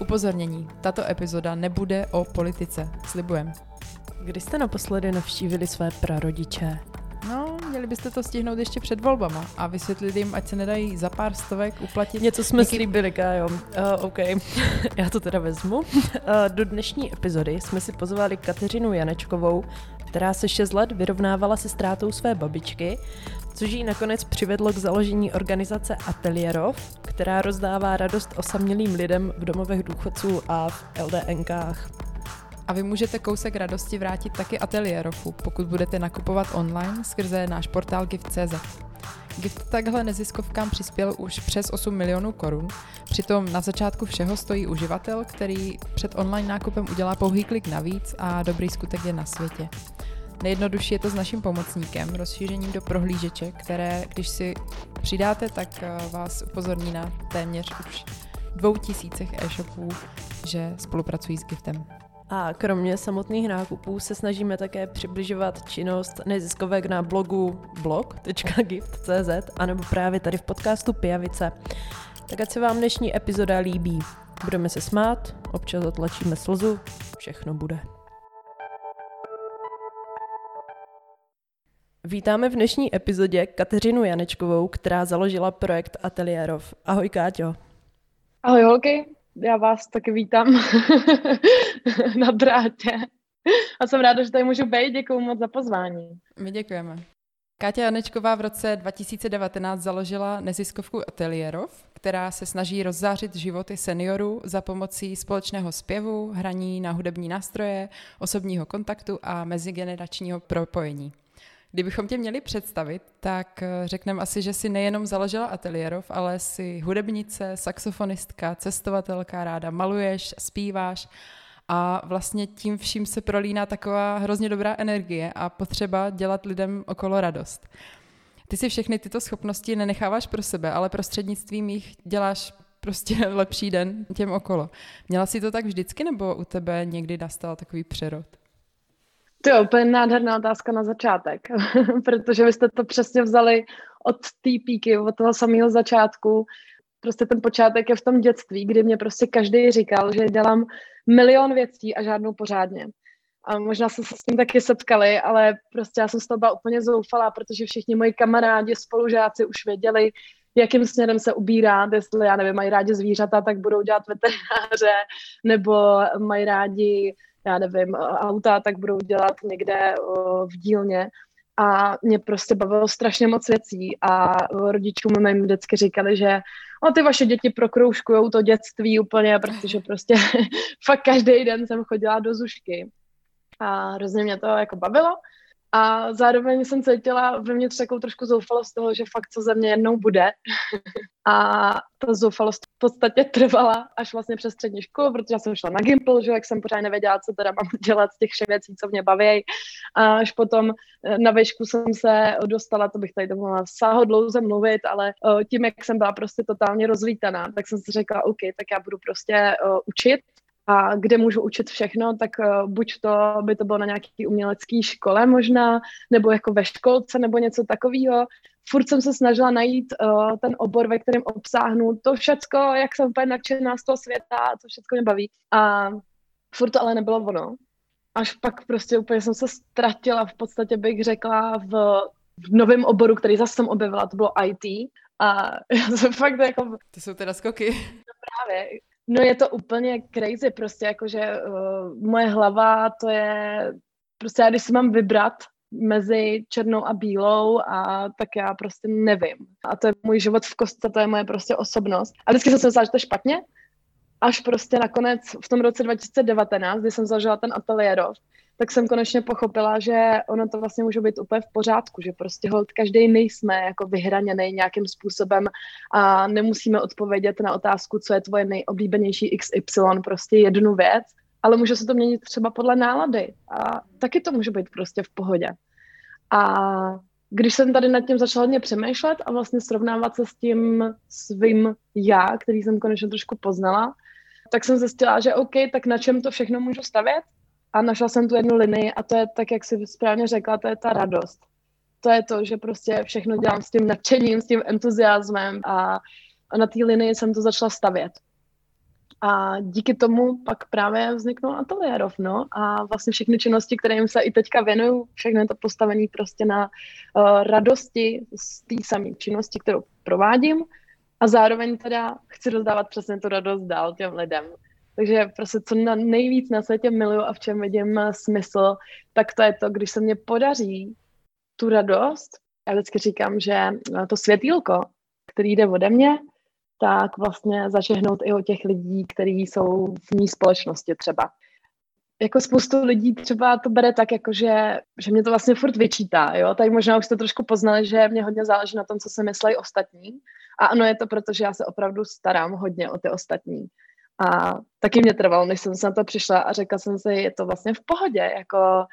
Upozornění, tato epizoda nebude o politice, slibujem. Kdy jste naposledy navštívili své prarodiče? No, měli byste to stihnout ještě před volbama a vysvětlit jim, ať se nedají za pár stovek uplatit. Něco jsme něký... slíbili, Kájo. Uh, OK, já to teda vezmu. Uh, do dnešní epizody jsme si pozvali Kateřinu Janečkovou, která se 6 let vyrovnávala se ztrátou své babičky, což ji nakonec přivedlo k založení organizace Ateliérov, která rozdává radost osamělým lidem v domovech důchodců a v LDNkách. A vy můžete kousek radosti vrátit taky Ateliérofu, pokud budete nakupovat online skrze náš portál gift.cz. Gift takhle neziskovkám přispěl už přes 8 milionů korun, přitom na začátku všeho stojí uživatel, který před online nákupem udělá pouhý klik navíc a dobrý skutek je na světě. Nejjednodušší je to s naším pomocníkem, rozšířením do prohlížeče, které, když si přidáte, tak eh, vás upozorní na téměř už dvou tisícech e-shopů, že spolupracují s Giftem. A kromě samotných nákupů se snažíme také přibližovat činnost neziskovek na blogu blog.gift.cz anebo právě tady v podcastu Pijavice. Tak ať se vám dnešní epizoda líbí. Budeme se smát, občas otlačíme slzu, všechno bude. Vítáme v dnešní epizodě Kateřinu Janečkovou, která založila projekt Ateliérov. Ahoj Káťo. Ahoj holky, já vás taky vítám na drátě. A jsem ráda, že tady můžu být. Děkuji moc za pozvání. My děkujeme. Káťa Janečková v roce 2019 založila neziskovku Ateliérov, která se snaží rozzářit životy seniorů za pomocí společného zpěvu, hraní na hudební nástroje, osobního kontaktu a mezigeneračního propojení. Kdybychom tě měli představit, tak eh, řekneme asi, že si nejenom založila ateliérov, ale si hudebnice, saxofonistka, cestovatelka, ráda maluješ, zpíváš a vlastně tím vším se prolíná taková hrozně dobrá energie a potřeba dělat lidem okolo radost. Ty si všechny tyto schopnosti nenecháváš pro sebe, ale prostřednictvím jich děláš prostě lepší den těm okolo. Měla jsi to tak vždycky, nebo u tebe někdy nastal takový přerod? To je úplně nádherná otázka na začátek, protože vy jste to přesně vzali od té píky, od toho samého začátku. Prostě ten počátek je v tom dětství, kdy mě prostě každý říkal, že dělám milion věcí a žádnou pořádně. A možná jsme se s tím taky setkali, ale prostě já jsem z toho byla úplně zoufalá, protože všichni moji kamarádi, spolužáci už věděli, jakým směrem se ubírá, jestli, já nevím, mají rádi zvířata, tak budou dělat veterináře, nebo mají rádi já nevím, auta, tak budou dělat někde v dílně. A mě prostě bavilo strašně moc věcí a rodičům mým vždycky říkali, že o, ty vaše děti prokroužkujou to dětství úplně, protože prostě fakt každý den jsem chodila do zušky. A hrozně mě to jako bavilo. A zároveň jsem cítila vevnitř takovou trošku zoufalost toho, že fakt co ze mě jednou bude. a ta zoufalost v podstatě trvala až vlastně přes střední školu, protože já jsem šla na Gimple, že jak jsem pořád nevěděla, co teda mám dělat z těch všech věcí, co mě baví. A až potom eh, na vešku jsem se dostala, to bych tady to mohla sáhodlouze mluvit, ale eh, tím, jak jsem byla prostě totálně rozlítaná, tak jsem si řekla, OK, tak já budu prostě uh, učit a kde můžu učit všechno, tak uh, buď to by to bylo na nějaký umělecký škole možná, nebo jako ve školce, nebo něco takového. Furt jsem se snažila najít uh, ten obor, ve kterém obsáhnu to všecko, jak jsem úplně nadšená z toho světa, co všechno mě baví. A furt to ale nebylo ono. Až pak prostě úplně jsem se ztratila, v podstatě bych řekla, v, v novém oboru, který zase jsem objevila, to bylo IT. A já jsem fakt jako... To jsou teda skoky. No právě No je to úplně crazy, prostě jakože uh, moje hlava to je, prostě já když si mám vybrat mezi černou a bílou a tak já prostě nevím. A to je můj život v kostce, to je moje prostě osobnost. A vždycky jsem si myslela, že to je špatně, až prostě nakonec v tom roce 2019, kdy jsem zažila ten ateliérov, tak jsem konečně pochopila, že ono to vlastně může být úplně v pořádku, že prostě hold každý nejsme jako vyhraněný nějakým způsobem a nemusíme odpovědět na otázku, co je tvoje nejoblíbenější XY, prostě jednu věc, ale může se to měnit třeba podle nálady a taky to může být prostě v pohodě. A když jsem tady nad tím začala hodně přemýšlet a vlastně srovnávat se s tím svým já, který jsem konečně trošku poznala, tak jsem zjistila, že OK, tak na čem to všechno můžu stavět a našla jsem tu jednu linii a to je tak, jak jsi správně řekla, to je ta radost. To je to, že prostě všechno dělám s tím nadšením, s tím entuziasmem a na té linii jsem to začala stavět. A díky tomu pak právě vzniknul ateliérov, no. A vlastně všechny činnosti, kterým se i teďka věnuju, všechno je to postavené prostě na uh, radosti z té samé činnosti, kterou provádím. A zároveň teda chci rozdávat přesně tu radost dál těm lidem. Takže prostě co na nejvíc na světě miluju a v čem vidím smysl, tak to je to, když se mně podaří tu radost, já vždycky říkám, že to světýlko, který jde ode mě, tak vlastně zažehnout i o těch lidí, kteří jsou v ní společnosti třeba. Jako spoustu lidí třeba to bere tak, jako že, že mě to vlastně furt vyčítá, jo? Tak možná už jste trošku poznali, že mě hodně záleží na tom, co se myslí ostatní. A ano, je to proto, že já se opravdu starám hodně o ty ostatní. A taky mě trvalo, než jsem se na to přišla a řekla jsem si, je to vlastně v pohodě, jako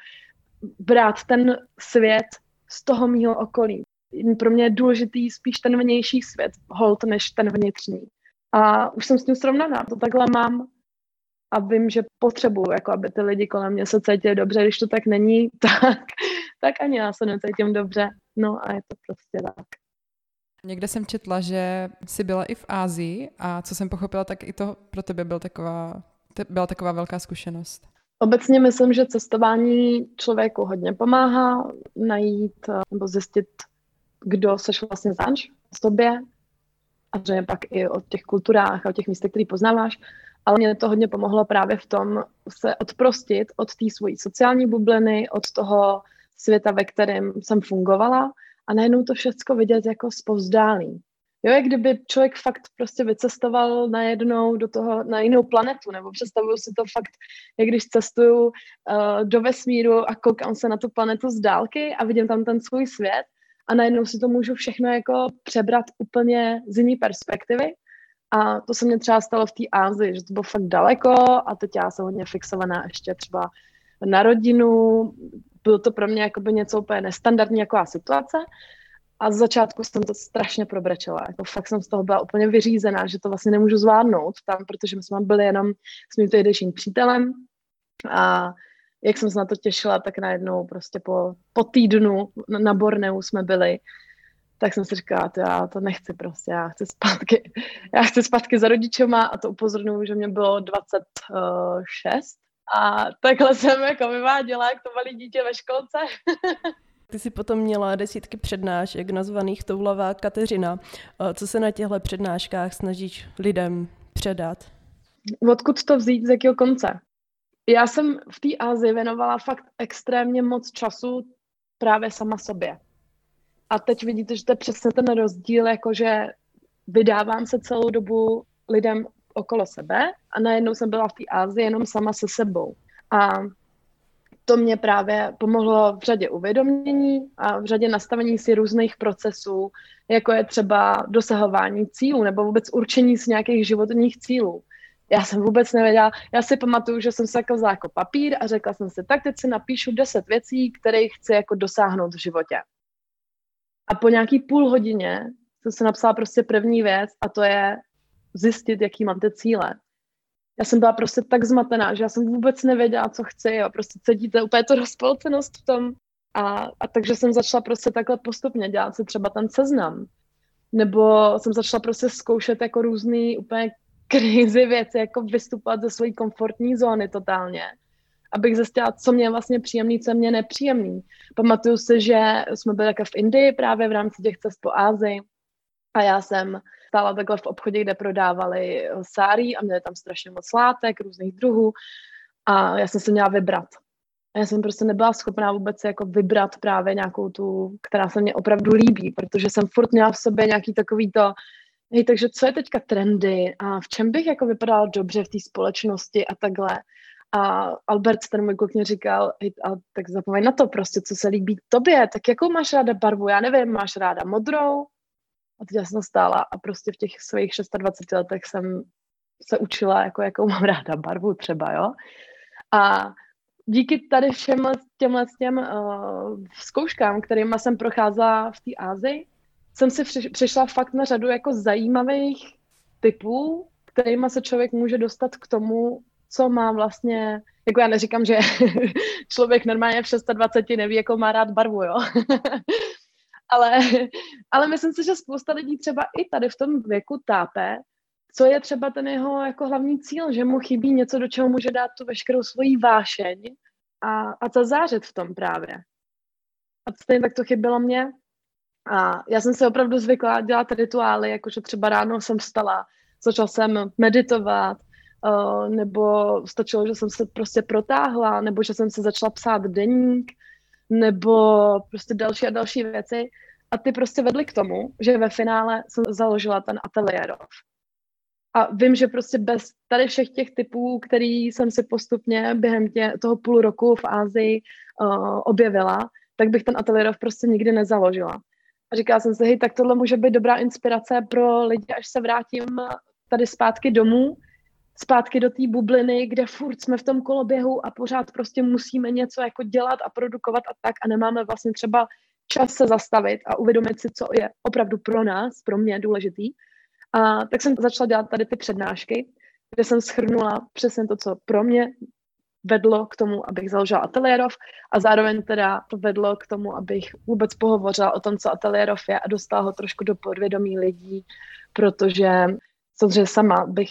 brát ten svět z toho mýho okolí pro mě je důležitý spíš ten vnější svět, hold, než ten vnitřní. A už jsem s tím srovnaná, to takhle mám a vím, že potřebuju, jako aby ty lidi kolem mě se cítili dobře, když to tak není, tak, tak ani já se necítím dobře. No a je to prostě tak. Někde jsem četla, že jsi byla i v Ázii a co jsem pochopila, tak i to pro tebe byl taková, byla taková velká zkušenost. Obecně myslím, že cestování člověku hodně pomáhá najít nebo zjistit kdo seš vlastně zač v sobě a že pak i o těch kulturách a o těch místech, které poznáváš. Ale mě to hodně pomohlo právě v tom se odprostit od té svojí sociální bubliny, od toho světa, ve kterém jsem fungovala a najednou to všechno vidět jako zpovzdálí. Jo, jak kdyby člověk fakt prostě vycestoval najednou do toho, na jinou planetu, nebo představuju si to fakt, jak když cestuju uh, do vesmíru a koukám se na tu planetu z dálky a vidím tam ten svůj svět a najednou si to můžu všechno jako přebrat úplně z jiné perspektivy. A to se mně třeba stalo v té Ázii, že to bylo fakt daleko a teď já jsem hodně fixovaná ještě třeba na rodinu. Bylo to pro mě jakoby něco úplně nestandardní jako situace. A z začátku jsem to strašně probrečela. Jako fakt jsem z toho byla úplně vyřízená, že to vlastně nemůžu zvládnout tam, protože my jsme byli jenom s mým tehdejším přítelem a jak jsem se na to těšila, tak najednou prostě po, po týdnu na Borneu jsme byli, tak jsem si říkala, to já to nechci prostě, já chci zpátky, já chci zpátky za rodičema a to upozorňuji, že mě bylo 26 a takhle jsem jako vyváděla, jak to malý dítě ve školce. Ty jsi potom měla desítky přednášek nazvaných Toulavá Kateřina. Co se na těchto přednáškách snažíš lidem předat? Odkud to vzít, z jakého konce? já jsem v té Ázii věnovala fakt extrémně moc času právě sama sobě. A teď vidíte, že to je přesně ten rozdíl, jakože vydávám se celou dobu lidem okolo sebe a najednou jsem byla v té Ázii jenom sama se sebou. A to mě právě pomohlo v řadě uvědomění a v řadě nastavení si různých procesů, jako je třeba dosahování cílů nebo vůbec určení si nějakých životních cílů já jsem vůbec nevěděla, já si pamatuju, že jsem se jako vzala jako papír a řekla jsem si, tak teď si napíšu deset věcí, které chci jako dosáhnout v životě. A po nějaký půl hodině jsem si napsala prostě první věc a to je zjistit, jaký mám ty cíle. Já jsem byla prostě tak zmatená, že já jsem vůbec nevěděla, co chci a prostě cítíte úplně to rozpolcenost v tom. A, a takže jsem začala prostě takhle postupně dělat si třeba ten seznam. Nebo jsem začala prostě zkoušet jako různý úplně crazy věci, jako vystupovat ze své komfortní zóny totálně, abych zjistila, co mě vlastně příjemný, co mě nepříjemný. Pamatuju si, že jsme byli jako v Indii právě v rámci těch cest po Ázii a já jsem stála takhle v obchodě, kde prodávali sáry a měli tam strašně moc látek, různých druhů a já jsem se měla vybrat. A já jsem prostě nebyla schopná vůbec jako vybrat právě nějakou tu, která se mě opravdu líbí, protože jsem furt měla v sobě nějaký takový to, hej, takže co je teďka trendy a v čem bych jako vypadala dobře v té společnosti a takhle. A Albert, ten můj kluk mě říkal, hej, a tak zapomeň na to prostě, co se líbí tobě, tak jakou máš ráda barvu, já nevím, máš ráda modrou? A teď já jsem stála a prostě v těch svých 26 letech jsem se učila, jako jakou mám ráda barvu třeba, jo. A díky tady všem těmhle těm uh, zkouškám, kterými jsem procházela v té Ázii, jsem si přišla fakt na řadu jako zajímavých typů, kterými se člověk může dostat k tomu, co má vlastně, jako já neříkám, že člověk normálně v 26 neví, jako má rád barvu, jo. ale, ale myslím si, že spousta lidí třeba i tady v tom věku tápe, co je třeba ten jeho jako hlavní cíl, že mu chybí něco, do čeho může dát tu veškerou svoji vášeň a, a zazářit v tom právě. A stejně tak to chybělo mě. A já jsem se opravdu zvykla dělat rituály, jakože třeba ráno jsem vstala, začala jsem meditovat, nebo stačilo, že jsem se prostě protáhla, nebo že jsem se začala psát deník, nebo prostě další a další věci. A ty prostě vedly k tomu, že ve finále jsem založila ten ateliérov. A vím, že prostě bez tady všech těch typů, který jsem si postupně během tě, toho půl roku v Ázii uh, objevila, tak bych ten ateliérov prostě nikdy nezaložila. A říkala jsem si, hej, tak tohle může být dobrá inspirace pro lidi, až se vrátím tady zpátky domů, zpátky do té bubliny, kde furt jsme v tom koloběhu a pořád prostě musíme něco jako dělat a produkovat a tak a nemáme vlastně třeba čas se zastavit a uvědomit si, co je opravdu pro nás, pro mě důležitý. A tak jsem začala dělat tady ty přednášky, kde jsem schrnula přesně to, co pro mě vedlo k tomu, abych založila ateliérov a zároveň teda to vedlo k tomu, abych vůbec pohovořila o tom, co ateliérov je a dostala ho trošku do podvědomí lidí, protože samozřejmě sama bych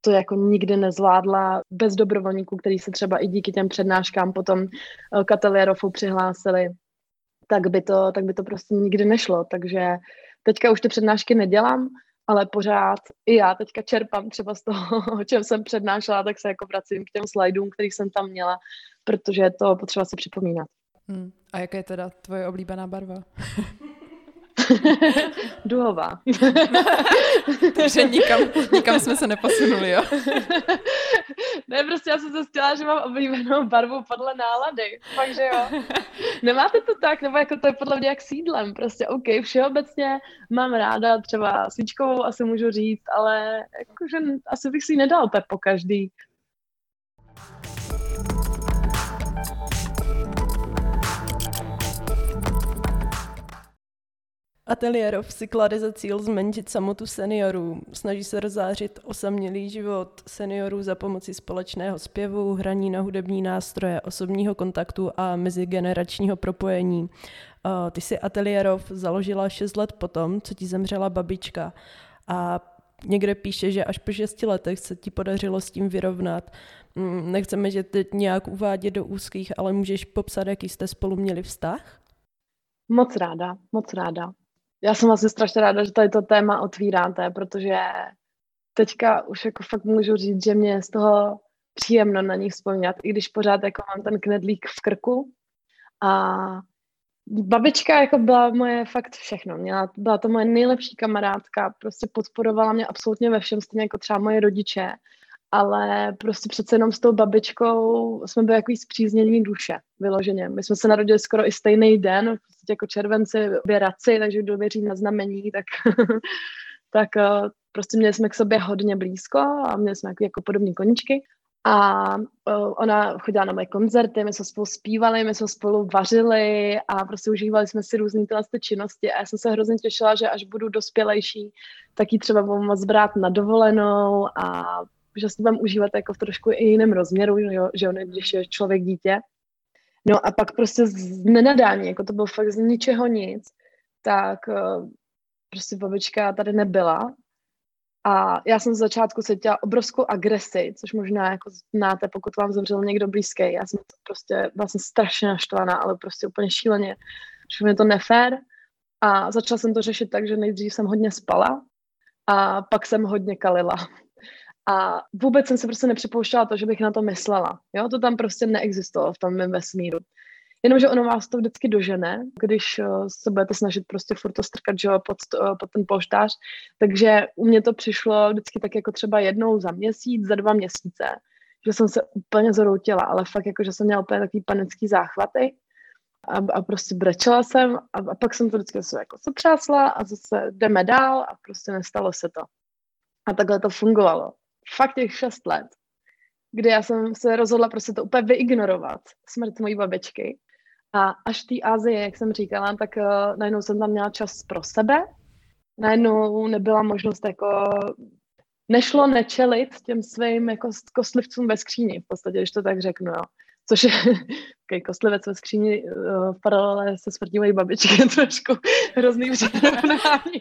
to jako nikdy nezvládla bez dobrovolníků, který se třeba i díky těm přednáškám potom eh, k ateliérovu přihlásili, tak by, to, tak by to prostě nikdy nešlo. Takže teďka už ty přednášky nedělám, ale pořád i já teďka čerpám třeba z toho, o čem jsem přednášela, tak se jako vracím k těm slajdům, který jsem tam měla, protože je to potřeba si připomínat. Hmm. A jaká je teda tvoje oblíbená barva? Duhová. Takže nikam, nikam jsme se neposunuli, jo? ne, prostě já jsem se chtěla, že mám oblíbenou barvu podle nálady. Takže jo. Nemáte to tak, nebo jako to je podle mě jak sídlem. Prostě OK, všeobecně mám ráda třeba svíčkovou, asi můžu říct, ale jakože asi bych si ji nedal tak po každý. Ateliérov si klade za cíl zmenšit samotu seniorů. Snaží se rozzářit osamělý život seniorů za pomoci společného zpěvu, hraní na hudební nástroje, osobního kontaktu a mezigeneračního propojení. Ty si Ateliérov založila 6 let potom, co ti zemřela babička. A někde píše, že až po 6 letech se ti podařilo s tím vyrovnat. Mm, nechceme že teď nějak uvádět do úzkých, ale můžeš popsat, jaký jste spolu měli vztah? Moc ráda, moc ráda já jsem vlastně strašně ráda, že tady to téma otvíráte, protože teďka už jako fakt můžu říct, že mě z toho příjemno na ní vzpomínat, i když pořád jako mám ten knedlík v krku. A babička jako byla moje fakt všechno. Měla, byla to moje nejlepší kamarádka, prostě podporovala mě absolutně ve všem, stejně jako třeba moje rodiče ale prostě přece jenom s tou babičkou jsme byli jako zpříznění duše, vyloženě. My jsme se narodili skoro i stejný den, prostě jako červenci, obě raci, takže kdo věří na znamení, tak, tak eh, prostě měli jsme k sobě hodně blízko a měli jsme jako, jako podobné koničky. A uh, ona chodila na moje koncerty, my jsme spolu zpívali, my jsme spolu vařili a prostě užívali jsme si různé tyhle činnosti a já jsem se hrozně těšila, že až budu dospělejší, tak ji třeba budu moc brát na dovolenou a že si budeme užívat jako v trošku i jiném rozměru, že jo, že on, když je člověk dítě. No a pak prostě z nenadání, jako to bylo fakt z ničeho nic, tak eh, prostě babička tady nebyla. A já jsem z začátku cítila obrovskou agresi, což možná jako znáte, pokud vám zemřel někdo blízký. Já jsem to prostě vlastně strašně naštvaná, ale prostě úplně šíleně. Že mě to nefér. A začala jsem to řešit tak, že nejdřív jsem hodně spala a pak jsem hodně kalila. A vůbec jsem se prostě nepřipouštěla to, že bych na to myslela. Jo, to tam prostě neexistovalo v tom mém vesmíru. Jenomže ono vás to vždycky dožene, když uh, se budete snažit prostě furt to strkat že, pod, uh, pod ten polštář. Takže u mě to přišlo vždycky tak jako třeba jednou za měsíc, za dva měsíce, že jsem se úplně zoroutila, ale fakt jako, že jsem měla úplně takový panický záchvaty a, a prostě brečela jsem a, a pak jsem to vždycky se jako sepřásla a zase jdeme dál a prostě nestalo se to. A takhle to fungovalo fakt těch šest let, kdy já jsem se rozhodla prostě to úplně vyignorovat, smrt mojí babičky. A až v té Azii, jak jsem říkala, tak uh, najednou jsem tam měla čas pro sebe, najednou nebyla možnost jako, nešlo nečelit těm svým jako kostlivcům ve skříni, v podstatě, když to tak řeknu, jo. Což je takový kostlivec ve skříni uh, v paralele se smrtivojí babičky, trošku hrozný přirovnání.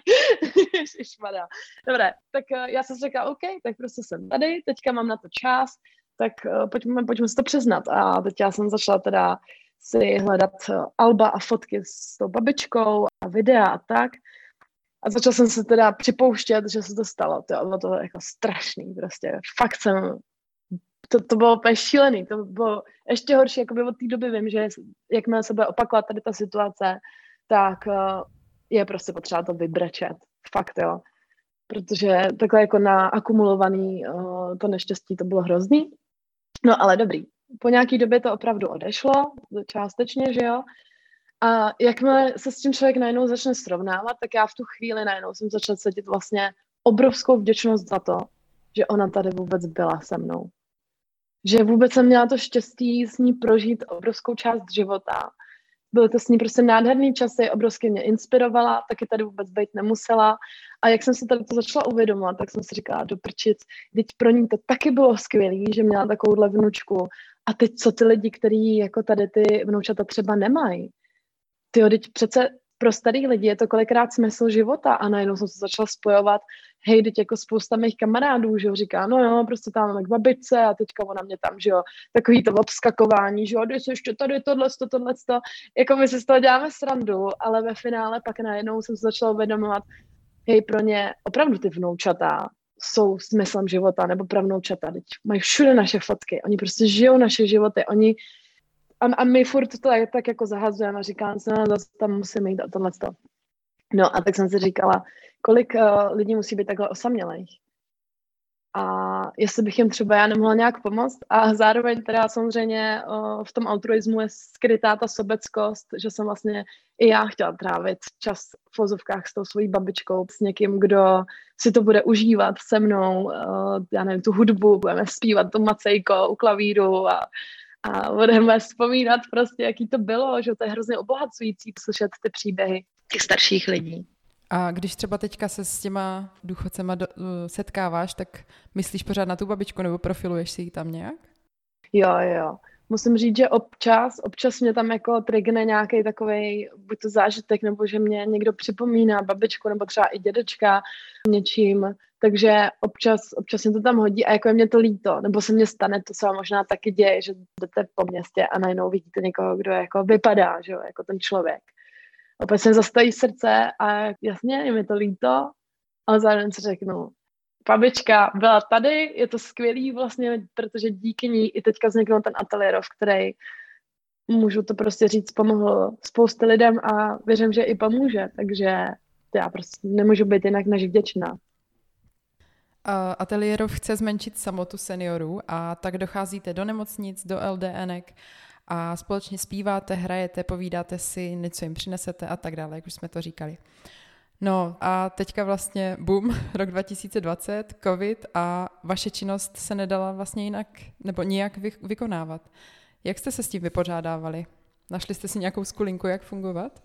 Dobré, tak uh, já jsem si řekla, OK, tak prostě jsem tady, teďka mám na to čas, tak uh, pojďme, pojďme si to přiznat. A teď já jsem začala teda si hledat alba a fotky s tou babičkou a videa a tak. A začala jsem se teda připouštět, že se to stalo. To bylo to jako strašný prostě. Fakt jsem, to, to bylo úplně šílený. To bylo ještě horší, jako by od té doby vím, že jakmile se bude opakovat tady ta situace, tak uh, je prostě potřeba to vybrečet. Fakt, jo. Protože takhle jako na akumulovaný uh, to neštěstí to bylo hrozný. No ale dobrý. Po nějaký době to opravdu odešlo, částečně, že jo. A jakmile se s tím člověk najednou začne srovnávat, tak já v tu chvíli najednou jsem začala cítit vlastně obrovskou vděčnost za to, že ona tady vůbec byla se mnou. Že vůbec jsem měla to štěstí s ní prožít obrovskou část života. Byly to s ní prostě nádherný časy, obrovsky mě inspirovala, taky tady vůbec být nemusela. A jak jsem se tady to začala uvědomovat, tak jsem si říkala, do prčic, teď pro ní to taky bylo skvělé, že měla takovouhle vnučku. A teď co ty lidi, kteří jako tady ty vnoučata třeba nemají, ty teď přece pro starý lidi je to kolikrát smysl života a najednou jsem se začala spojovat, hej, teď jako spousta mých kamarádů, že jo, říká, no jo, prostě tam k babičce a teďka ona mě tam, že jo, takový to obskakování, že jo, jsi ještě tady tohle, to, tohle, to, jako my si z toho děláme srandu, ale ve finále pak najednou jsem se začala uvědomovat, hej, pro ně opravdu ty vnoučata jsou smyslem života, nebo pravnoučata, teď mají všude naše fotky, oni prostě žijou naše životy, oni a, a my furt to tak, tak jako zahazujeme a říkám se, no, zase tam musím jít a tohle. No a tak jsem si říkala, kolik uh, lidí musí být takhle osamělých. A jestli bych jim třeba já nemohla nějak pomoct. A zároveň teda samozřejmě uh, v tom altruismu je skrytá ta sobeckost, že jsem vlastně i já chtěla trávit čas v vozovkách s tou svojí babičkou, s někým, kdo si to bude užívat se mnou, uh, já nevím, tu hudbu, budeme zpívat to macejko u klavíru a a budeme vzpomínat prostě, jaký to bylo, že to je hrozně obohacující slyšet ty příběhy těch starších lidí. A když třeba teďka se s těma důchodcema do, uh, setkáváš, tak myslíš pořád na tu babičku nebo profiluješ si ji tam nějak? Jo, jo. Musím říct, že občas, občas mě tam jako trigne nějaký takový buď to zážitek, nebo že mě někdo připomíná babičku, nebo třeba i dědečka něčím, takže občas, občas mě to tam hodí a jako je mě to líto, nebo se mně stane, to se vám možná taky děje, že jdete po městě a najednou vidíte někoho, kdo jako vypadá, že jo, jako ten člověk. Opět se zastaví srdce a jasně, je mi to líto, ale zároveň si řeknu, babička byla tady, je to skvělý vlastně, protože díky ní i teďka vzniknul ten ateliérov, který můžu to prostě říct, pomohl spousty lidem a věřím, že i pomůže, takže já prostě nemůžu být jinak než vděčná. Ateliérov chce zmenšit samotu seniorů a tak docházíte do nemocnic, do LDNek a společně zpíváte, hrajete, povídáte si, něco jim přinesete a tak dále, jak už jsme to říkali. No a teďka vlastně boom, rok 2020, covid a vaše činnost se nedala vlastně jinak nebo nijak vy, vykonávat. Jak jste se s tím vypořádávali? Našli jste si nějakou skulinku, jak fungovat?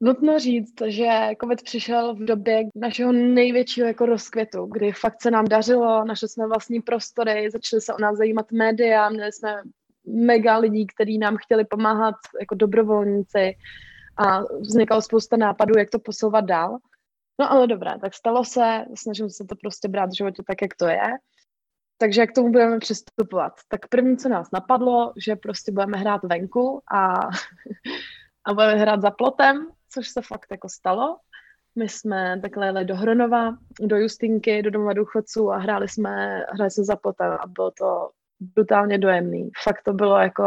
Nutno říct, že COVID přišel v době našeho největšího jako rozkvětu, kdy fakt se nám dařilo, našli jsme vlastní prostory, začaly se o nás zajímat média, měli jsme mega lidí, kteří nám chtěli pomáhat jako dobrovolníci a vznikalo spousta nápadů, jak to posouvat dál. No ale dobré, tak stalo se, snažím se to prostě brát v životě tak, jak to je. Takže jak k tomu budeme přistupovat? Tak první, co nás napadlo, že prostě budeme hrát venku a, a budeme hrát za plotem, což se fakt jako stalo. My jsme takhle jeli do Hronova, do Justinky, do domova důchodců a hráli jsme, hráli jsme za plotem a bylo to brutálně dojemný. Fakt to bylo jako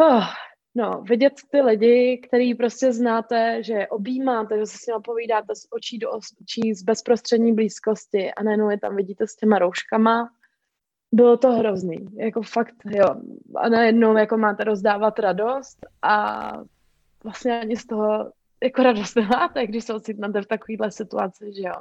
oh, No, vidět ty lidi, který prostě znáte, že je objímáte, že se s nimi povídáte z očí do očí, z bezprostřední blízkosti a najednou je tam vidíte s těma rouškama, bylo to hrozný. Jako fakt, jo. A najednou jako máte rozdávat radost a vlastně ani z toho jako radost nemáte, když se ocitnete v takovéhle situaci, že jo.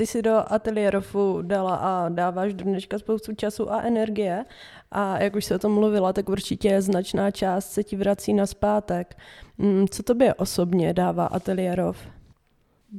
Ty si do ateliérofu dala a dáváš do dneška spoustu času a energie a jak už se o tom mluvila, tak určitě značná část se ti vrací na zpátek. Mm, co tobě osobně dává ateliérov?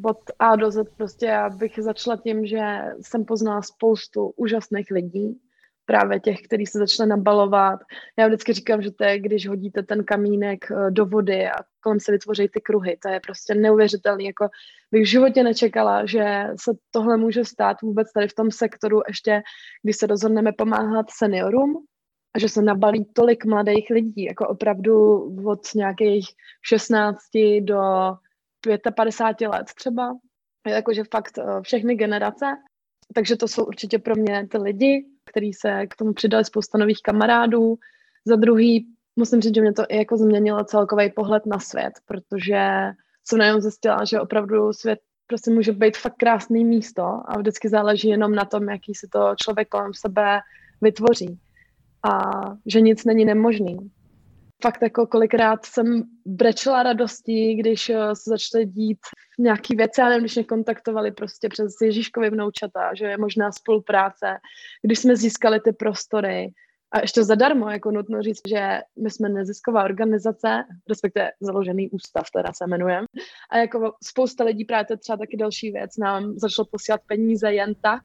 od A do Z prostě já bych začala tím, že jsem poznala spoustu úžasných lidí, právě těch, kteří se začne nabalovat. Já vždycky říkám, že to je, když hodíte ten kamínek eh, do vody a kolem se vytvoří ty kruhy. To je prostě neuvěřitelné. Jako bych v životě nečekala, že se tohle může stát vůbec tady v tom sektoru, ještě když se rozhodneme pomáhat seniorům, a že se nabalí tolik mladých lidí, jako opravdu od nějakých 16 do 55 let třeba. Jakože fakt eh, všechny generace. Takže to jsou určitě pro mě ty lidi, kteří se k tomu přidali spousta nových kamarádů. Za druhý, musím říct, že mě to i jako změnilo celkový pohled na svět, protože jsem najednou zjistila, že opravdu svět prostě může být fakt krásný místo a vždycky záleží jenom na tom, jaký si to člověk kolem sebe vytvoří a že nic není nemožný. Fakt jako kolikrát jsem brečela radostí, když eh, se začaly dít nějaký věci, nevím, když mě kontaktovali prostě přes Ježíškovi vnoučata, že je možná spolupráce, když jsme získali ty prostory, a ještě zadarmo, jako nutno říct, že my jsme nezisková organizace, respektive založený ústav, teda se jmenujeme. A jako spousta lidí, právě to třeba taky další věc, nám začalo posílat peníze jen tak,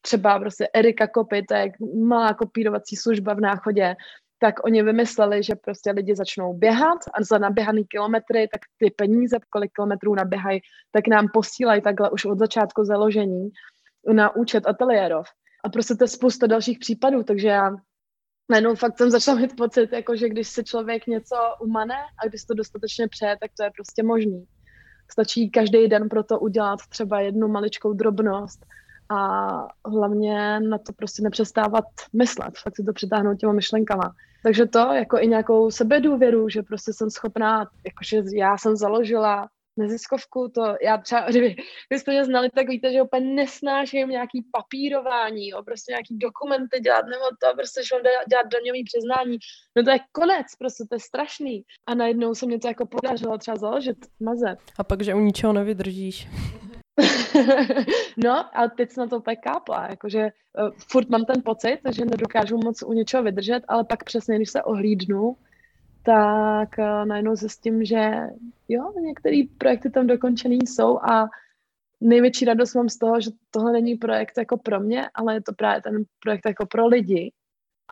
třeba prostě Erika Kopy, to je malá kopírovací služba v náchodě, tak oni vymysleli, že prostě lidi začnou běhat a za naběhaný kilometry, tak ty peníze, kolik kilometrů naběhají, tak nám posílají takhle už od začátku založení na účet ateliérov. A prostě to je spousta dalších případů, takže já najednou fakt jsem začala mít pocit, jako že když se člověk něco umane a když to dostatečně přeje, tak to je prostě možný. Stačí každý den pro to udělat třeba jednu maličkou drobnost a hlavně na to prostě nepřestávat myslet, fakt si to přitáhnout těma myšlenkama. Takže to jako i nějakou sebedůvěru, že prostě jsem schopná, jakože já jsem založila neziskovku, to já třeba, kdyby, kdybyste mě znali, tak víte, že úplně nesnáším nějaký papírování, jo, prostě nějaký dokumenty dělat, nebo to prostě šlo dělat daňový přiznání, no to je konec, prostě to je strašný. A najednou se mě to jako podařilo třeba založit, mazet. A pak, že u ničeho nevydržíš. no, ale teď jsem na to úplně kápla, jakože uh, furt mám ten pocit, že nedokážu moc u něčeho vydržet, ale pak přesně, když se ohlídnu, tak uh, najednou zjistím, že jo, některé projekty tam dokončený jsou a největší radost mám z toho, že tohle není projekt jako pro mě, ale je to právě ten projekt jako pro lidi.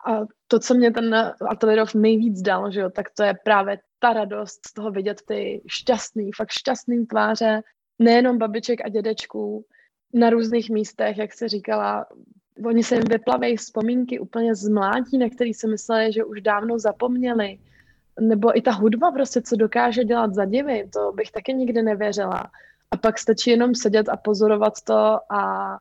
A to, co mě ten ateliérov nejvíc dal, že jo, tak to je právě ta radost z toho vidět ty šťastný, fakt šťastný tváře nejenom babiček a dědečků na různých místech, jak se říkala, oni se jim vyplavejí vzpomínky úplně z mládí, na který si mysleli, že už dávno zapomněli. Nebo i ta hudba prostě, co dokáže dělat za divy, to bych taky nikdy nevěřila. A pak stačí jenom sedět a pozorovat to a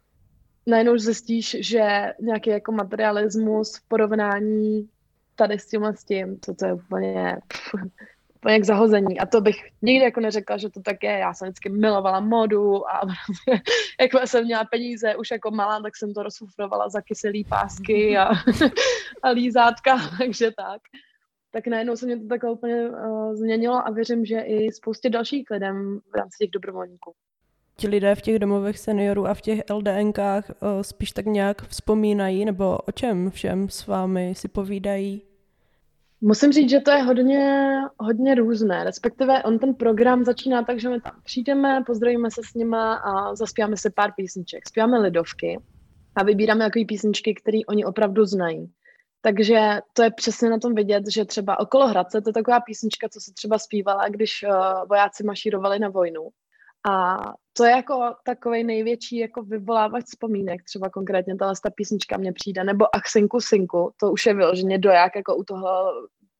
najednou zjistíš, že nějaký jako materialismus v porovnání tady s tímhle s tím, to, to je úplně úplně jak zahození. A to bych nikdy jako neřekla, že to tak je. Já jsem vždycky milovala modu a jako jsem měla peníze už jako malá, tak jsem to rozfufrovala za kyselý pásky a, a lízátka, takže tak. Tak najednou se mě to takhle úplně uh, změnilo a věřím, že i spoustě dalších lidem v rámci těch dobrovolníků. Ti lidé v těch domovech seniorů a v těch LDNkách uh, spíš tak nějak vzpomínají, nebo o čem všem s vámi si povídají? Musím říct, že to je hodně, hodně různé, respektive on ten program začíná tak, že my tam přijdeme, pozdravíme se s nima a zaspíváme si pár písniček. Zpíváme lidovky a vybíráme takové písničky, které oni opravdu znají. Takže to je přesně na tom vidět, že třeba okolo Hradce, to je taková písnička, co se třeba zpívala, když uh, vojáci mašírovali na vojnu. A to je jako takový největší jako vyvolávač vzpomínek, třeba konkrétně tahle ta písnička mě přijde, nebo Ach synku, synku, to už je vyloženě doják, jako u toho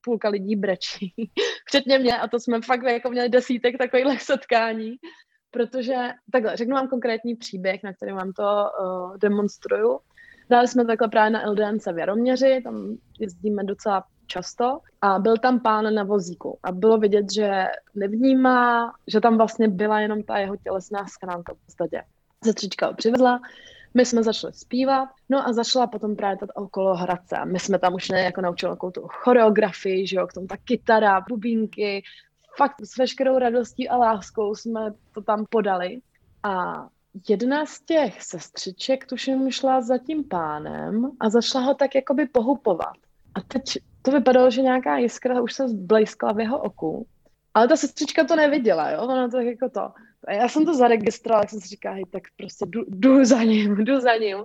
půlka lidí brečí, včetně mě, a to jsme fakt jako měli desítek takových setkání, protože, takhle, řeknu vám konkrétní příběh, na který vám to uh, demonstruju. Dali jsme takhle právě na LDNC v Jaroměři, tam jezdíme docela často a byl tam pán na vozíku a bylo vidět, že nevnímá, že tam vlastně byla jenom ta jeho tělesná schránka v podstatě. Sestřička ho přivezla, my jsme začali zpívat, no a začala potom právě tady okolo Hradce. My jsme tam už ne, jako naučili takovou tu choreografii, že jo, k tomu ta kytara, bubínky, fakt s veškerou radostí a láskou jsme to tam podali. A jedna z těch sestřiček, tuším, šla za tím pánem a začala ho tak jakoby pohupovat. A teď to vypadalo, že nějaká jiskra už se zblejskla v jeho oku. Ale ta sestřička to neviděla, jo, ona to jako to. A já jsem to zaregistrovala, tak jsem si říkala, hej, tak prostě jdu, jdu za ním, jdu za ním.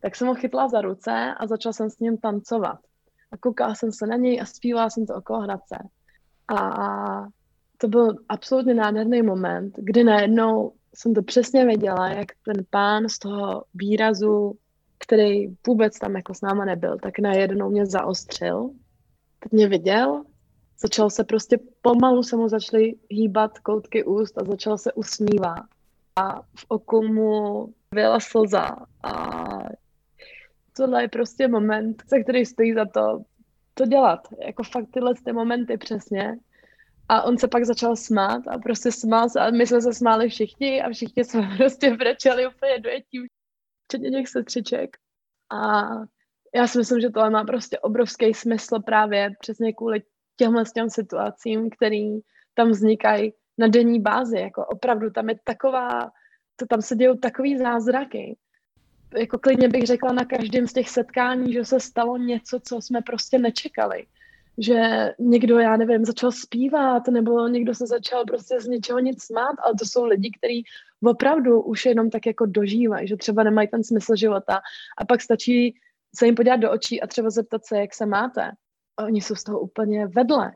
Tak jsem ho chytla za ruce a začala jsem s ním tancovat. A koukala jsem se na něj a zpívala jsem to okolo Hradce. A to byl absolutně nádherný moment, kdy najednou jsem to přesně věděla, jak ten pán z toho výrazu, který vůbec tam jako s náma nebyl, tak najednou mě zaostřil. Mě viděl, začal se prostě pomalu se mu začaly hýbat koutky úst a začal se usmívat. A v oku mu byla slza. A tohle je prostě moment, za který stojí za to, to dělat. Jako fakt tyhle ty momenty přesně. A on se pak začal smát a prostě smál se a my jsme se smáli všichni a všichni jsme prostě brečeli úplně dojetí, včetně těch sestřiček. A já si myslím, že tohle má prostě obrovský smysl právě přesně kvůli těmhle těm situacím, který tam vznikají na denní bázi. Jako opravdu tam je taková, to tam se dějou takový zázraky. Jako klidně bych řekla na každém z těch setkání, že se stalo něco, co jsme prostě nečekali že někdo, já nevím, začal zpívat, nebo někdo se začal prostě z něčeho nic smát, ale to jsou lidi, kteří opravdu už jenom tak jako dožívají, že třeba nemají ten smysl života a pak stačí se jim podívat do očí a třeba zeptat se, jak se máte. A oni jsou z toho úplně vedle.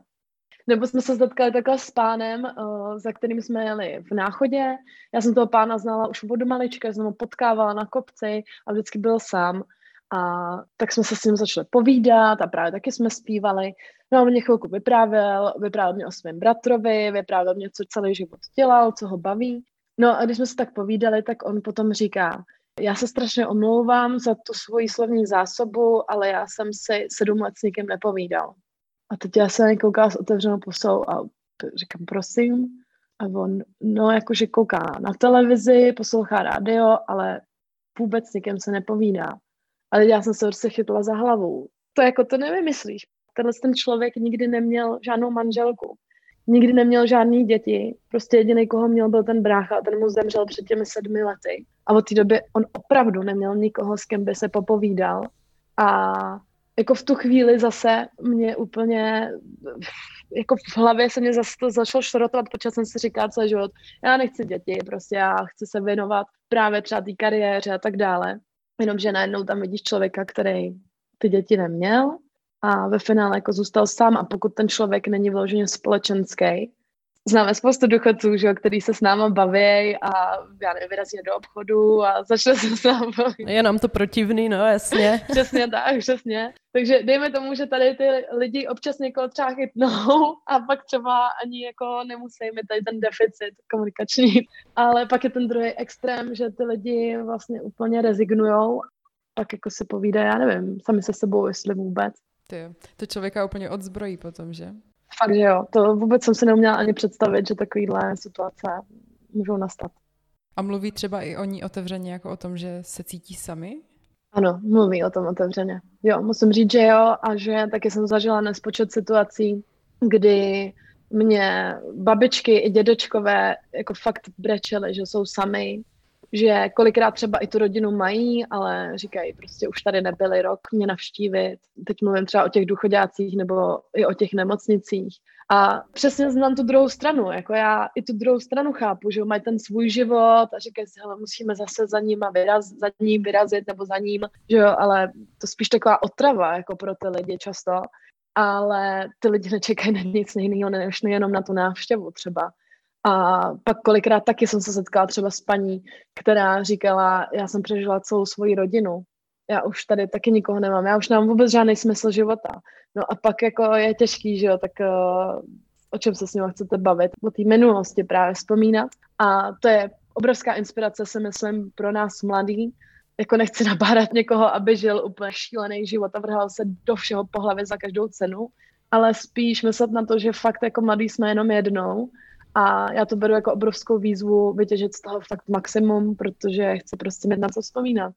Nebo jsme se zatkali takhle s pánem, uh, za kterým jsme jeli v náchodě. Já jsem toho pána znala už od malička, jsem ho potkávala na kopci a vždycky byl sám. A tak jsme se s ním začali povídat a právě taky jsme zpívali. No a on mě chvilku vyprávěl, vyprávěl mě o svém bratrovi, vyprávěl mě, co celý život dělal, co ho baví. No a když jsme se tak povídali, tak on potom říká, já se strašně omlouvám za tu svoji slovní zásobu, ale já jsem si sedm let s nikým nepovídal. A teď já se koukala s otevřenou pusou a říkám, prosím. A on, no jakože kouká na televizi, poslouchá rádio, ale vůbec s nikým se nepovídá. Ale já jsem se prostě chytla za hlavou. To jako to nevymyslíš. Tenhle ten člověk nikdy neměl žádnou manželku. Nikdy neměl žádný děti. Prostě jediný, koho měl, byl ten brácha a ten mu zemřel před těmi sedmi lety. A od té doby on opravdu neměl nikoho, s kým by se popovídal. A jako v tu chvíli zase mě úplně, jako v hlavě se mě zase to začalo šrotovat, protože jsem si říkala celý život, já nechci děti, prostě já chci se věnovat právě třeba té kariéře a tak dále. Jenomže najednou tam vidíš člověka, který ty děti neměl a ve finále jako zůstal sám. A pokud ten člověk není vyloženě společenský, známe spoustu důchodců, že, který se s náma baví a já nevím, vyrazí do obchodu a začne se s náma bavit. Je nám to protivný, no jasně. přesně tak, přesně. Takže dejme tomu, že tady ty lidi občas někoho třeba chytnou a pak třeba ani jako nemusí mít tady ten deficit komunikační. Ale pak je ten druhý extrém, že ty lidi vlastně úplně rezignujou pak jako se povídá, já nevím, sami se sebou, jestli vůbec. Ty, to člověka úplně odzbrojí potom, že? Fakt, že jo. To vůbec jsem si neuměla ani představit, že takovýhle situace můžou nastat. A mluví třeba i oni otevřeně jako o tom, že se cítí sami? Ano, mluví o tom otevřeně. Jo, musím říct, že jo a že taky jsem zažila nespočet situací, kdy mě babičky i dědečkové jako fakt brečely, že jsou sami, že kolikrát třeba i tu rodinu mají, ale říkají, prostě už tady nebyli rok mě navštívit. Teď mluvím třeba o těch důchodácích nebo i o těch nemocnicích. A přesně znám tu druhou stranu, jako já i tu druhou stranu chápu, že mají ten svůj život a říkají si, hele, musíme zase za ním a vyraz, za ním vyrazit nebo za ním, že jo, ale to spíš taková otrava jako pro ty lidi často. Ale ty lidi nečekají na nic jiného, než jenom na tu návštěvu třeba. A pak kolikrát taky jsem se setkala třeba s paní, která říkala, já jsem přežila celou svoji rodinu, já už tady taky nikoho nemám, já už nemám vůbec žádný smysl života. No a pak jako je těžký, že jo, tak uh, o čem se s ním chcete bavit, o té minulosti právě vzpomínat. A to je obrovská inspirace, si myslím, pro nás mladý. Jako nechci nabárat někoho, aby žil úplně šílený život a vrhal se do všeho po hlavě za každou cenu, ale spíš myslet na to, že fakt jako mladý jsme jenom jednou a já to beru jako obrovskou výzvu vytěžit z toho fakt maximum, protože chci prostě mít na co vzpomínat.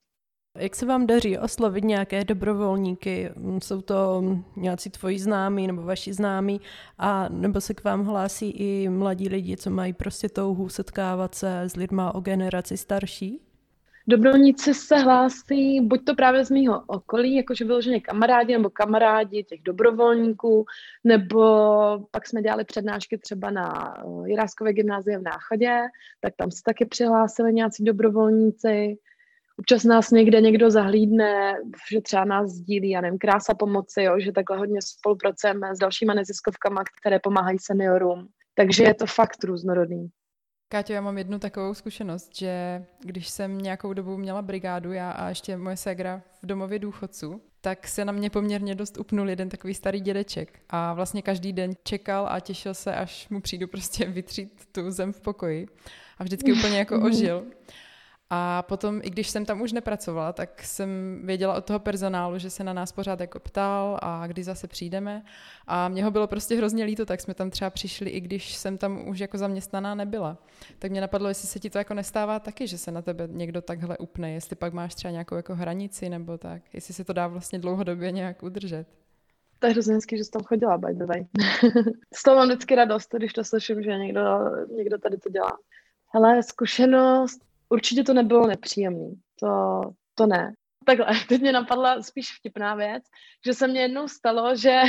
Jak se vám daří oslovit nějaké dobrovolníky? Jsou to nějací tvoji známí nebo vaši známí? A nebo se k vám hlásí i mladí lidi, co mají prostě touhu setkávat se s lidma o generaci starší? Dobrovolníci se hlásí buď to právě z mého okolí, jakože vyloženě kamarádi nebo kamarádi těch dobrovolníků, nebo pak jsme dělali přednášky třeba na eh, Jiráskové gymnázie v Náchodě, tak tam se taky přihlásili nějací dobrovolníci. Občas nás někde někdo zahlídne, že třeba nás sdílí, já nevím, krása pomoci, jo, že takhle hodně spolupracujeme s dalšíma neziskovkama, které pomáhají seniorům. Takže je to fakt různorodný. Káťo, já mám jednu takovou zkušenost, že když jsem nějakou dobu měla brigádu, já a ještě moje segra v domově důchodců, tak se na mě poměrně dost upnul jeden takový starý dědeček. A vlastně každý den čekal a těšil se, až mu přijdu prostě vytřít tu zem v pokoji. A vždycky úplně jako ožil. A potom, i když jsem tam už nepracovala, tak jsem věděla od toho personálu, že se na nás pořád jako ptal a kdy zase přijdeme. A mě ho bylo prostě hrozně líto, tak jsme tam třeba přišli, i když jsem tam už jako zaměstnaná nebyla. Tak mě napadlo, jestli se ti to jako nestává taky, že se na tebe někdo takhle upne, jestli pak máš třeba nějakou jako hranici nebo tak, jestli se to dá vlastně dlouhodobě nějak udržet. To je hrozně hezký, že jsi tam chodila, by the way. Z toho mám vždycky radost, když to slyším, že někdo, někdo tady to dělá. Hele, zkušenost, určitě to nebylo nepříjemné. To, to ne. Takhle, teď mě napadla spíš vtipná věc, že se mně jednou stalo, že,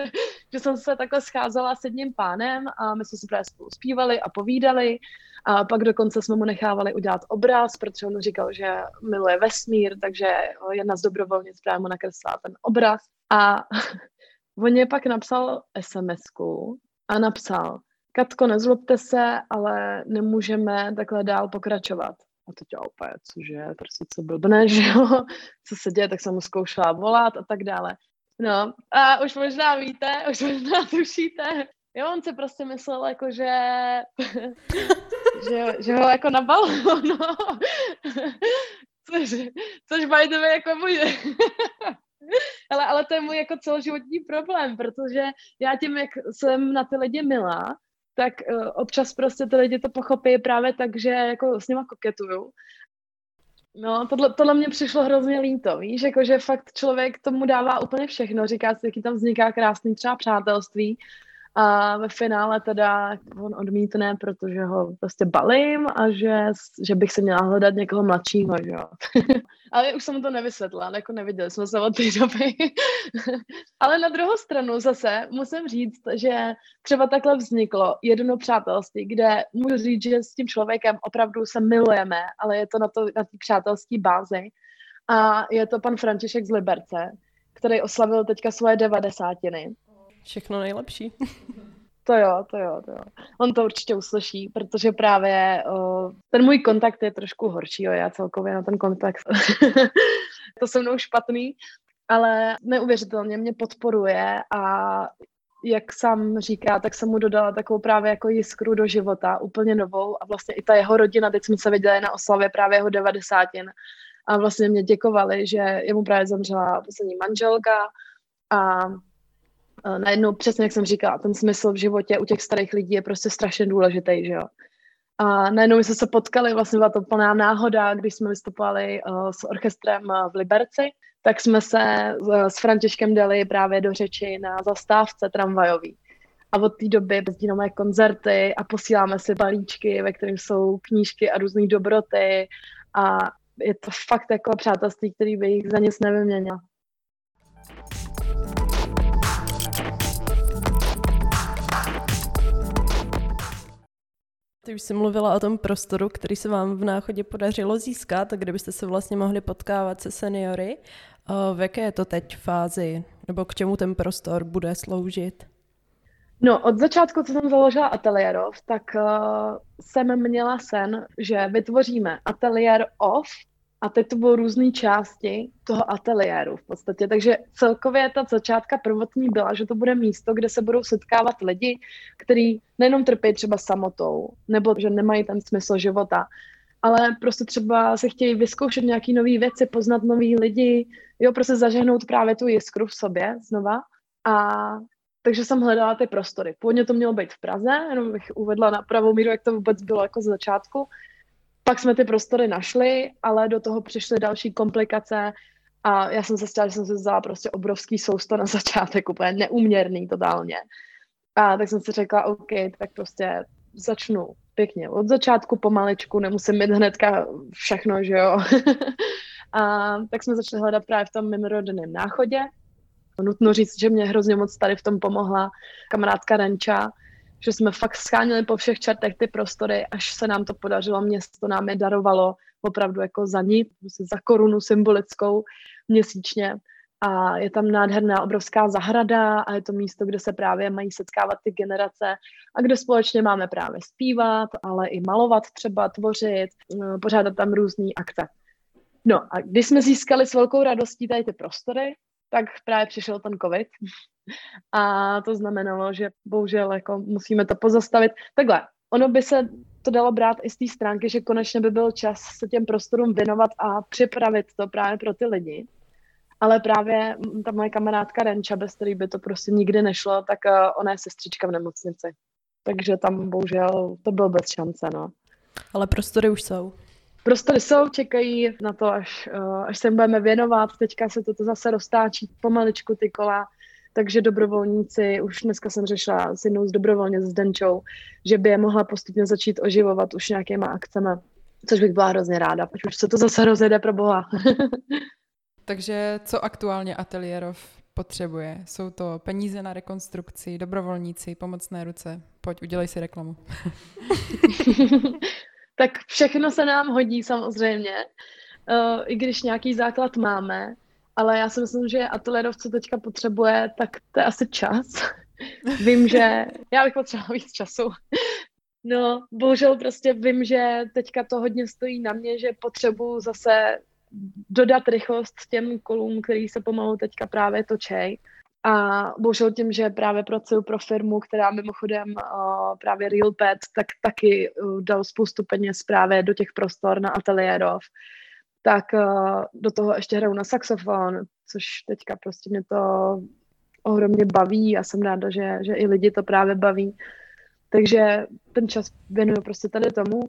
že jsem se takhle scházela s jedním pánem a my jsme si právě spolu zpívali a povídali a pak dokonce jsme mu nechávali udělat obraz, protože on říkal, že miluje vesmír, takže jedna z dobrovolnic právě mu nakreslila ten obraz a on je pak napsal sms a napsal, Katko, nezlobte se, ale nemůžeme takhle dál pokračovat. A teď já úplně, cože, prostě co blbne, že jo, co se děje, tak jsem mu zkoušela volat a tak dále. No a už možná víte, už možná tušíte, jo, on si prostě myslel, jako, že, že, že ho jako nabalo, no. Což, což by the jako můj, ale, ale to je můj jako celoživotní problém, protože já tím, jak jsem na ty lidi milá, tak uh, občas prostě ty lidi to pochopí právě tak, že jako s nima koketuju. No, tohle, tohle mě přišlo hrozně líto, víš, jako že fakt člověk tomu dává úplně všechno, říká si, jaký tam vzniká krásný třeba přátelství, a ve finále teda on odmítne, protože ho prostě balím a že, že bych se měla hledat někoho mladšího, že jo. Ale už jsem to nevysvětla, jako neviděli jsme se od té doby. Ale na druhou stranu zase musím říct, že třeba takhle vzniklo jedno přátelství, kde můžu říct, že s tím člověkem opravdu se milujeme, ale je to na, to, na té přátelské bázi. A je to pan František z Liberce, který oslavil teďka svoje devadesátiny. Všechno nejlepší. To jo, to jo, to jo. On to určitě uslyší, protože právě o, ten můj kontakt je trošku horší, jo, já celkově na ten kontakt. to se mnou špatný, ale neuvěřitelně mě podporuje a jak sám říká, tak jsem mu dodala takovou právě jako jiskru do života, úplně novou a vlastně i ta jeho rodina, teď jsme se viděli na oslavě právě jeho devadesátin a vlastně mě děkovali, že jemu právě zemřela poslední manželka a najednou přesně, jak jsem říkala, ten smysl v životě u těch starých lidí je prostě strašně důležitý, že jo. A najednou jsme se potkali, vlastně byla to plná náhoda, když jsme vystupovali uh, s orchestrem uh, v Liberci, tak jsme se uh, s Františkem dali právě do řeči na zastávce tramvajový. A od té doby jezdíme koncerty a posíláme si balíčky, ve kterých jsou knížky a různé dobroty a je to fakt jako přátelství, který bych za nic nevyměnila. Ty už jsi mluvila o tom prostoru, který se vám v náchodě podařilo získat, kde byste se vlastně mohli potkávat se seniory. V jaké je to teď fázi, nebo k čemu ten prostor bude sloužit? No, od začátku, co jsem založila ateliérov, tak uh, jsem měla sen, že vytvoříme ateliér off a teď to budou různé části toho ateliéru v podstatě. Takže celkově ta začátka prvotní byla, že to bude místo, kde se budou setkávat lidi, kteří nejenom trpí třeba samotou, nebo že nemají ten smysl života, ale prostě třeba se chtějí vyzkoušet nějaké nové věci, poznat nový lidi, jo, prostě zažehnout právě tu jiskru v sobě znova. A takže jsem hledala ty prostory. Původně to mělo být v Praze, jenom bych uvedla na pravou míru, jak to vůbec bylo jako z začátku. Pak jsme ty prostory našli, ale do toho přišly další komplikace a já jsem se stala, že jsem se vzala prostě obrovský sousto na začátek, úplně neuměrný totálně. A tak jsem si řekla, OK, tak prostě začnu pěkně od začátku pomaličku, nemusím mít hnedka všechno, že jo. a tak jsme začali hledat právě v tom mimorodenném náchodě. Nutno říct, že mě hrozně moc tady v tom pomohla kamarádka Renča, že jsme fakt schánili po všech čartech ty prostory, až se nám to podařilo, město nám je darovalo opravdu jako za ní, za korunu symbolickou měsíčně. A je tam nádherná obrovská zahrada a je to místo, kde se právě mají setkávat ty generace a kde společně máme právě zpívat, ale i malovat třeba, tvořit, eh, pořádat tam různé akce. No a když jsme získali s velkou radostí tady ty prostory, tak právě přišel ten covid. A to znamenalo, že bohužel jako musíme to pozastavit. Takhle, ono by se to dalo brát i z té stránky, že konečně by byl čas se těm prostorům věnovat a připravit to právě pro ty lidi. Ale právě ta moje kamarádka Renča, bez který by to prostě nikdy nešlo, tak uh, ona je sestřička v nemocnici. Takže tam bohužel to bylo bez šance, no. Ale prostory už jsou. Prostory jsou, čekají na to, až, uh, až se budeme věnovat. Teďka se toto zase roztáčí pomaličku ty kola takže dobrovolníci, už dneska jsem řešila s jednou z dobrovolně s Denčou, že by je mohla postupně začít oživovat už nějakýma akcemi, což bych byla hrozně ráda, protože už se to zase rozjede pro boha. Takže co aktuálně Ateliérov potřebuje? Jsou to peníze na rekonstrukci, dobrovolníci, pomocné ruce? Pojď, udělej si reklamu. tak všechno se nám hodí samozřejmě. Uh, I když nějaký základ máme, ale já si myslím, že ateliérov, co teďka potřebuje, tak to je asi čas. vím, že já bych potřebovala víc času. No, bohužel prostě vím, že teďka to hodně stojí na mě, že potřebuji zase dodat rychlost těm kolům, který se pomalu teďka právě točej. A bohužel tím, že právě pracuju pro firmu, která mimochodem uh, právě Real Pet, tak taky uh, dal spoustu peněz právě do těch prostor na ateliérov tak uh, do toho ještě hraju na saxofon, což teďka prostě mě to ohromně baví a jsem ráda, že, že i lidi to právě baví. Takže ten čas věnuju prostě tady tomu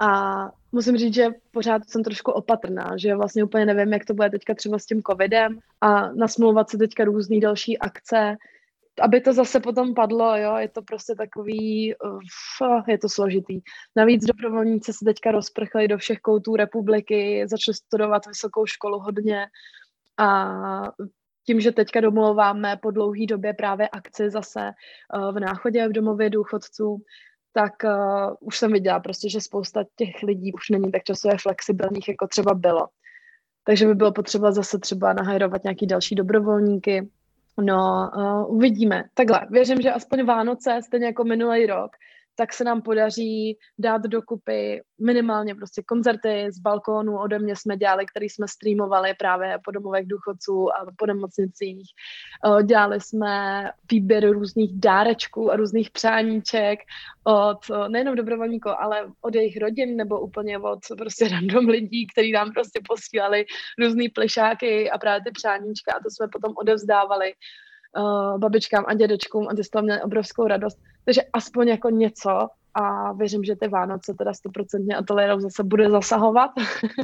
a musím říct, že pořád jsem trošku opatrná, že vlastně úplně nevím, jak to bude teďka třeba s tím covidem a nasmlouvat se teďka různé další akce, aby to zase potom padlo, jo, je to prostě takový, uh, je to složitý. Navíc dobrovolníci se teďka rozprchli do všech koutů republiky, začali studovat vysokou školu hodně a tím, že teďka domluváme po dlouhé době právě akci zase uh, v náchodě v domově důchodců, tak uh, už jsem viděla prostě, že spousta těch lidí už není tak časově flexibilních, jako třeba bylo. Takže by bylo potřeba zase třeba nahajrovat nějaký další dobrovolníky, No, uh, uvidíme. Takhle, věřím, že aspoň Vánoce, stejně jako minulý rok, tak se nám podaří dát dokupy minimálně prostě koncerty z balkónu ode mě jsme dělali, který jsme streamovali právě po domovech důchodců a po nemocnicích. Dělali jsme výběr různých dárečků a různých přáníček od nejenom dobrovolníků, ale od jejich rodin nebo úplně od prostě random lidí, kteří nám prostě posílali různé plišáky a právě ty přáníčka a to jsme potom odevzdávali babičkám a dědečkům a ty z toho měli obrovskou radost. Takže aspoň jako něco a věřím, že ty Vánoce teda stoprocentně ateliérou zase bude zasahovat.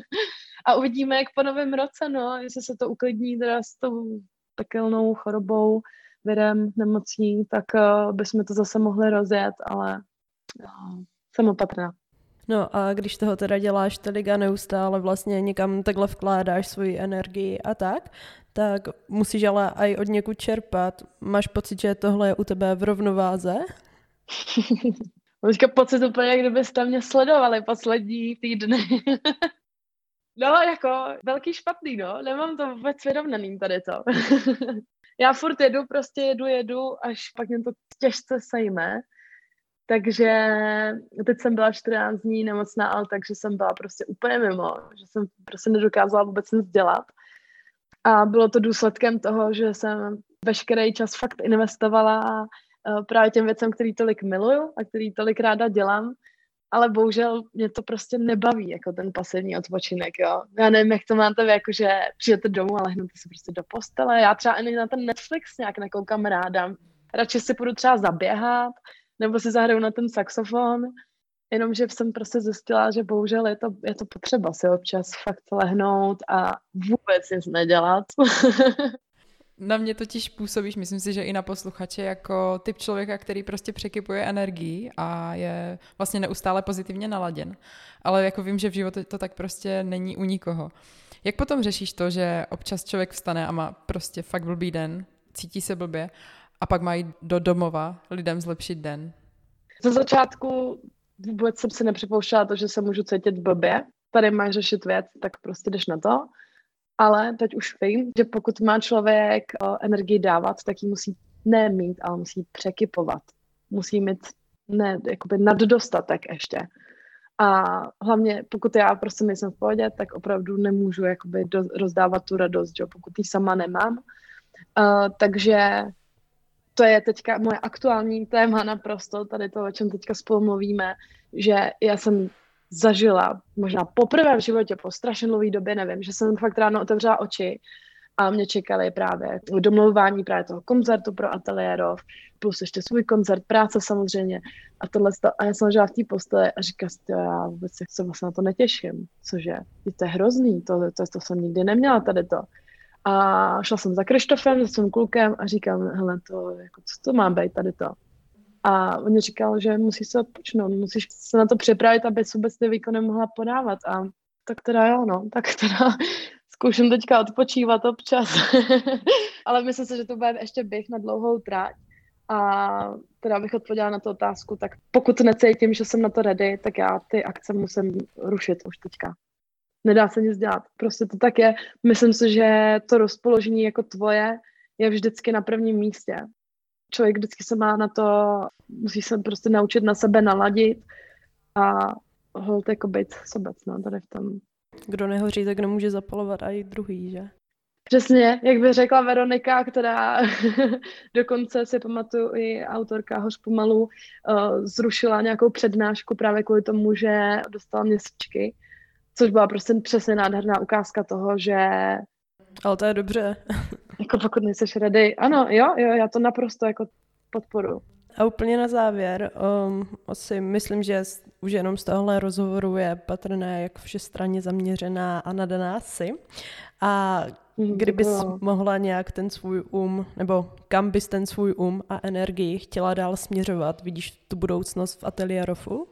a uvidíme, jak po novém roce, no, jestli se to uklidní teda s tou pekelnou chorobou, virem, nemocí, tak uh, bychom to zase mohli rozjet, ale uh, jsem opatrná. No a když toho teda děláš tolik a neustále vlastně někam takhle vkládáš svoji energii a tak, tak musíš ale i od někud čerpat. Máš pocit, že tohle je u tebe v rovnováze? Mám pocit úplně, jak kdybyste mě sledovali poslední týdny. no, jako velký špatný, no. Nemám to vůbec vyrovnaný tady to. Já furt jedu, prostě jedu, jedu, až pak mě to těžce sejme. Takže teď jsem byla 14 dní nemocná, ale takže jsem byla prostě úplně mimo, že jsem prostě nedokázala vůbec nic dělat. A bylo to důsledkem toho, že jsem veškerý čas fakt investovala právě těm věcem, který tolik miluju a který tolik ráda dělám, ale bohužel mě to prostě nebaví, jako ten pasivní odpočinek, jo. Já nevím, jak to máte vy, jako že přijete domů a lehnete se prostě do postele. Já třeba ani na ten Netflix nějak nekoukám ráda. Radši si půjdu třeba zaběhat, nebo si zahraju na ten saxofon, jenomže jsem prostě zjistila, že bohužel je to, je to potřeba si občas fakt lehnout a vůbec nic nedělat. Na mě totiž působíš, myslím si, že i na posluchače, jako typ člověka, který prostě překypuje energii a je vlastně neustále pozitivně naladěn. Ale jako vím, že v životě to tak prostě není u nikoho. Jak potom řešíš to, že občas člověk vstane a má prostě fakt blbý den, cítí se blbě a pak mají do domova lidem zlepšit den? Za začátku vůbec jsem si nepřipouštěla to, že se můžu cítit blbě. Tady máš řešit věc, tak prostě jdeš na to. Ale teď už vím, že pokud má člověk energii dávat, tak ji musí ne mít, ale musí překypovat. Musí mít ne, jakoby naddostatek ještě. A hlavně, pokud já prostě nejsem v pohodě, tak opravdu nemůžu jakoby do, rozdávat tu radost, že? pokud ji sama nemám. Uh, takže to je teďka moje aktuální téma naprosto, tady to, o čem teďka spolu mluvíme, že já jsem zažila možná poprvé v životě po strašně dlouhé době, nevím, že jsem fakt ráno otevřela oči a mě čekali právě domlouvání právě toho koncertu pro ateliérov, plus ještě svůj koncert, práce samozřejmě a tohle. A já jsem ležela v té posteli a říkala si, já vůbec se vlastně na to netěším, cože, to je hrozný, to, to, to jsem nikdy neměla tady to. A šla jsem za Krištofem, za svým klukem a říkám, hele, to, jako, co to má být tady to? A on říkal, že musíš se odpočnout, musíš se na to připravit, aby vůbec ty výkony mohla podávat. A tak teda jo, no, tak teda zkouším teďka odpočívat občas. Ale myslím si, že to bude ještě běh na dlouhou tráť. A teda bych odpověděla na tu otázku, tak pokud necítím, že jsem na to ready, tak já ty akce musím rušit už teďka nedá se nic dělat. Prostě to tak je. Myslím si, že to rozpoložení jako tvoje je vždycky na prvním místě. Člověk vždycky se má na to, musí se prostě naučit na sebe naladit a hold jako být sobec, no, tady v tom. Kdo nehoří, tak nemůže zapalovat i druhý, že? Přesně, jak by řekla Veronika, která dokonce si pamatuju i autorka Hoř pomalu, uh, zrušila nějakou přednášku právě kvůli tomu, že dostala měsíčky Což byla prostě přesně nádherná ukázka toho, že... Ale to je dobře. jako pokud nejseš ready. Ano, jo, jo, já to naprosto jako podporu. A úplně na závěr, um, asi myslím, že už jenom z tohohle rozhovoru je patrné, jak všestranně zaměřená a nadaná si. A mhm, kdybys mohla nějak ten svůj um, nebo kam bys ten svůj um a energii chtěla dál směřovat? Vidíš tu budoucnost v ateliérofu?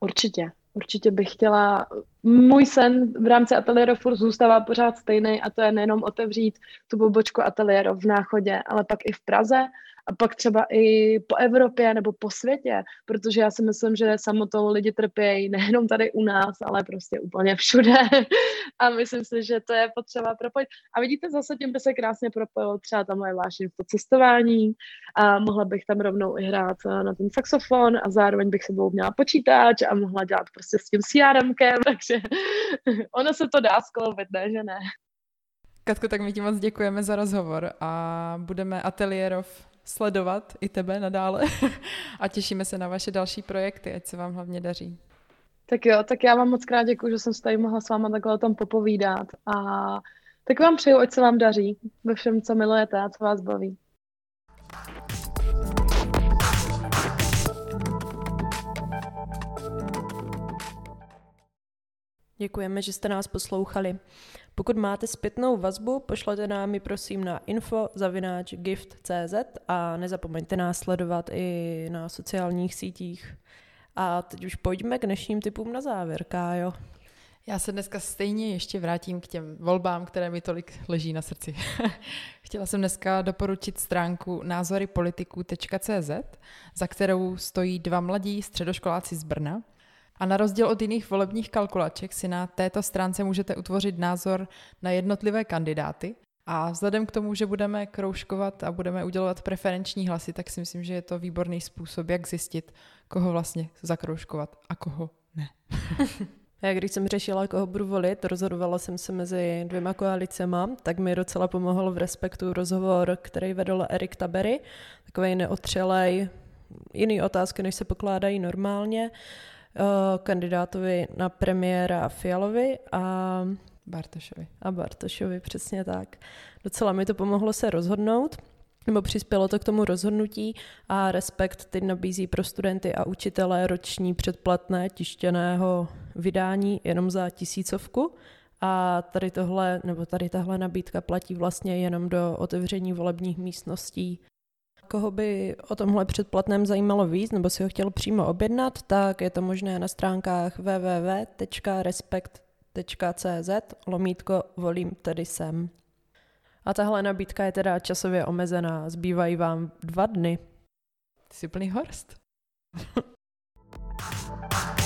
Určitě. Určitě bych chtěla, můj sen v rámci ateliéru furt zůstává pořád stejný a to je nejenom otevřít tu pobočku ateliéru v Náchodě, ale pak i v Praze a pak třeba i po Evropě nebo po světě, protože já si myslím, že samotou lidi trpějí nejenom tady u nás, ale prostě úplně všude a myslím si, že to je potřeba propojit. A vidíte, zase tím by se krásně propojilo třeba ta moje vášeň v to cestování a mohla bych tam rovnou i hrát na ten saxofon a zároveň bych sebou měla počítač a mohla dělat prostě s tím CRMkem, takže ono se to dá skloubit, ne, že ne. Katko, tak my ti moc děkujeme za rozhovor a budeme ateliérov sledovat i tebe nadále a těšíme se na vaše další projekty, ať se vám hlavně daří. Tak jo, tak já vám moc krát děkuji, že jsem se tady mohla s váma takhle o tom popovídat a tak vám přeju, ať se vám daří ve všem, co milujete a co vás baví. Děkujeme, že jste nás poslouchali. Pokud máte zpětnou vazbu, pošlete nám ji prosím na info.gift.cz a nezapomeňte nás sledovat i na sociálních sítích. A teď už pojďme k dnešním typům na závěr, Kájo. Já se dneska stejně ještě vrátím k těm volbám, které mi tolik leží na srdci. Chtěla jsem dneska doporučit stránku názorypolitiků.cz, za kterou stojí dva mladí středoškoláci z Brna, a na rozdíl od jiných volebních kalkulaček si na této stránce můžete utvořit názor na jednotlivé kandidáty. A vzhledem k tomu, že budeme kroužkovat a budeme udělovat preferenční hlasy, tak si myslím, že je to výborný způsob, jak zjistit, koho vlastně zakroužkovat a koho ne. Já když jsem řešila, koho budu volit, rozhodovala jsem se mezi dvěma koalicema, tak mi docela pomohl v Respektu rozhovor, který vedl Erik Tabery, takový neotřelej, jiný otázky, než se pokládají normálně. Eh, kandidátovi na premiéra Fialovi a Bartošovi. A Bartošovi, přesně tak. Docela mi to pomohlo se rozhodnout, nebo přispělo to k tomu rozhodnutí a Respekt teď nabízí pro studenty a učitele roční předplatné tištěného vydání jenom za tisícovku A tady tohle, nebo tady tahle nabídka platí vlastně jenom do otevření volebních místností. Koho by o tomhle předplatném zajímalo víc, nebo si ho chtěl přímo objednat, tak je to možné na stránkách www.respekt.cz lomítko volím tedy sem. A tahle nabídka je teda časově omezená, zbývají vám dva dny. Ty jsi plný horst.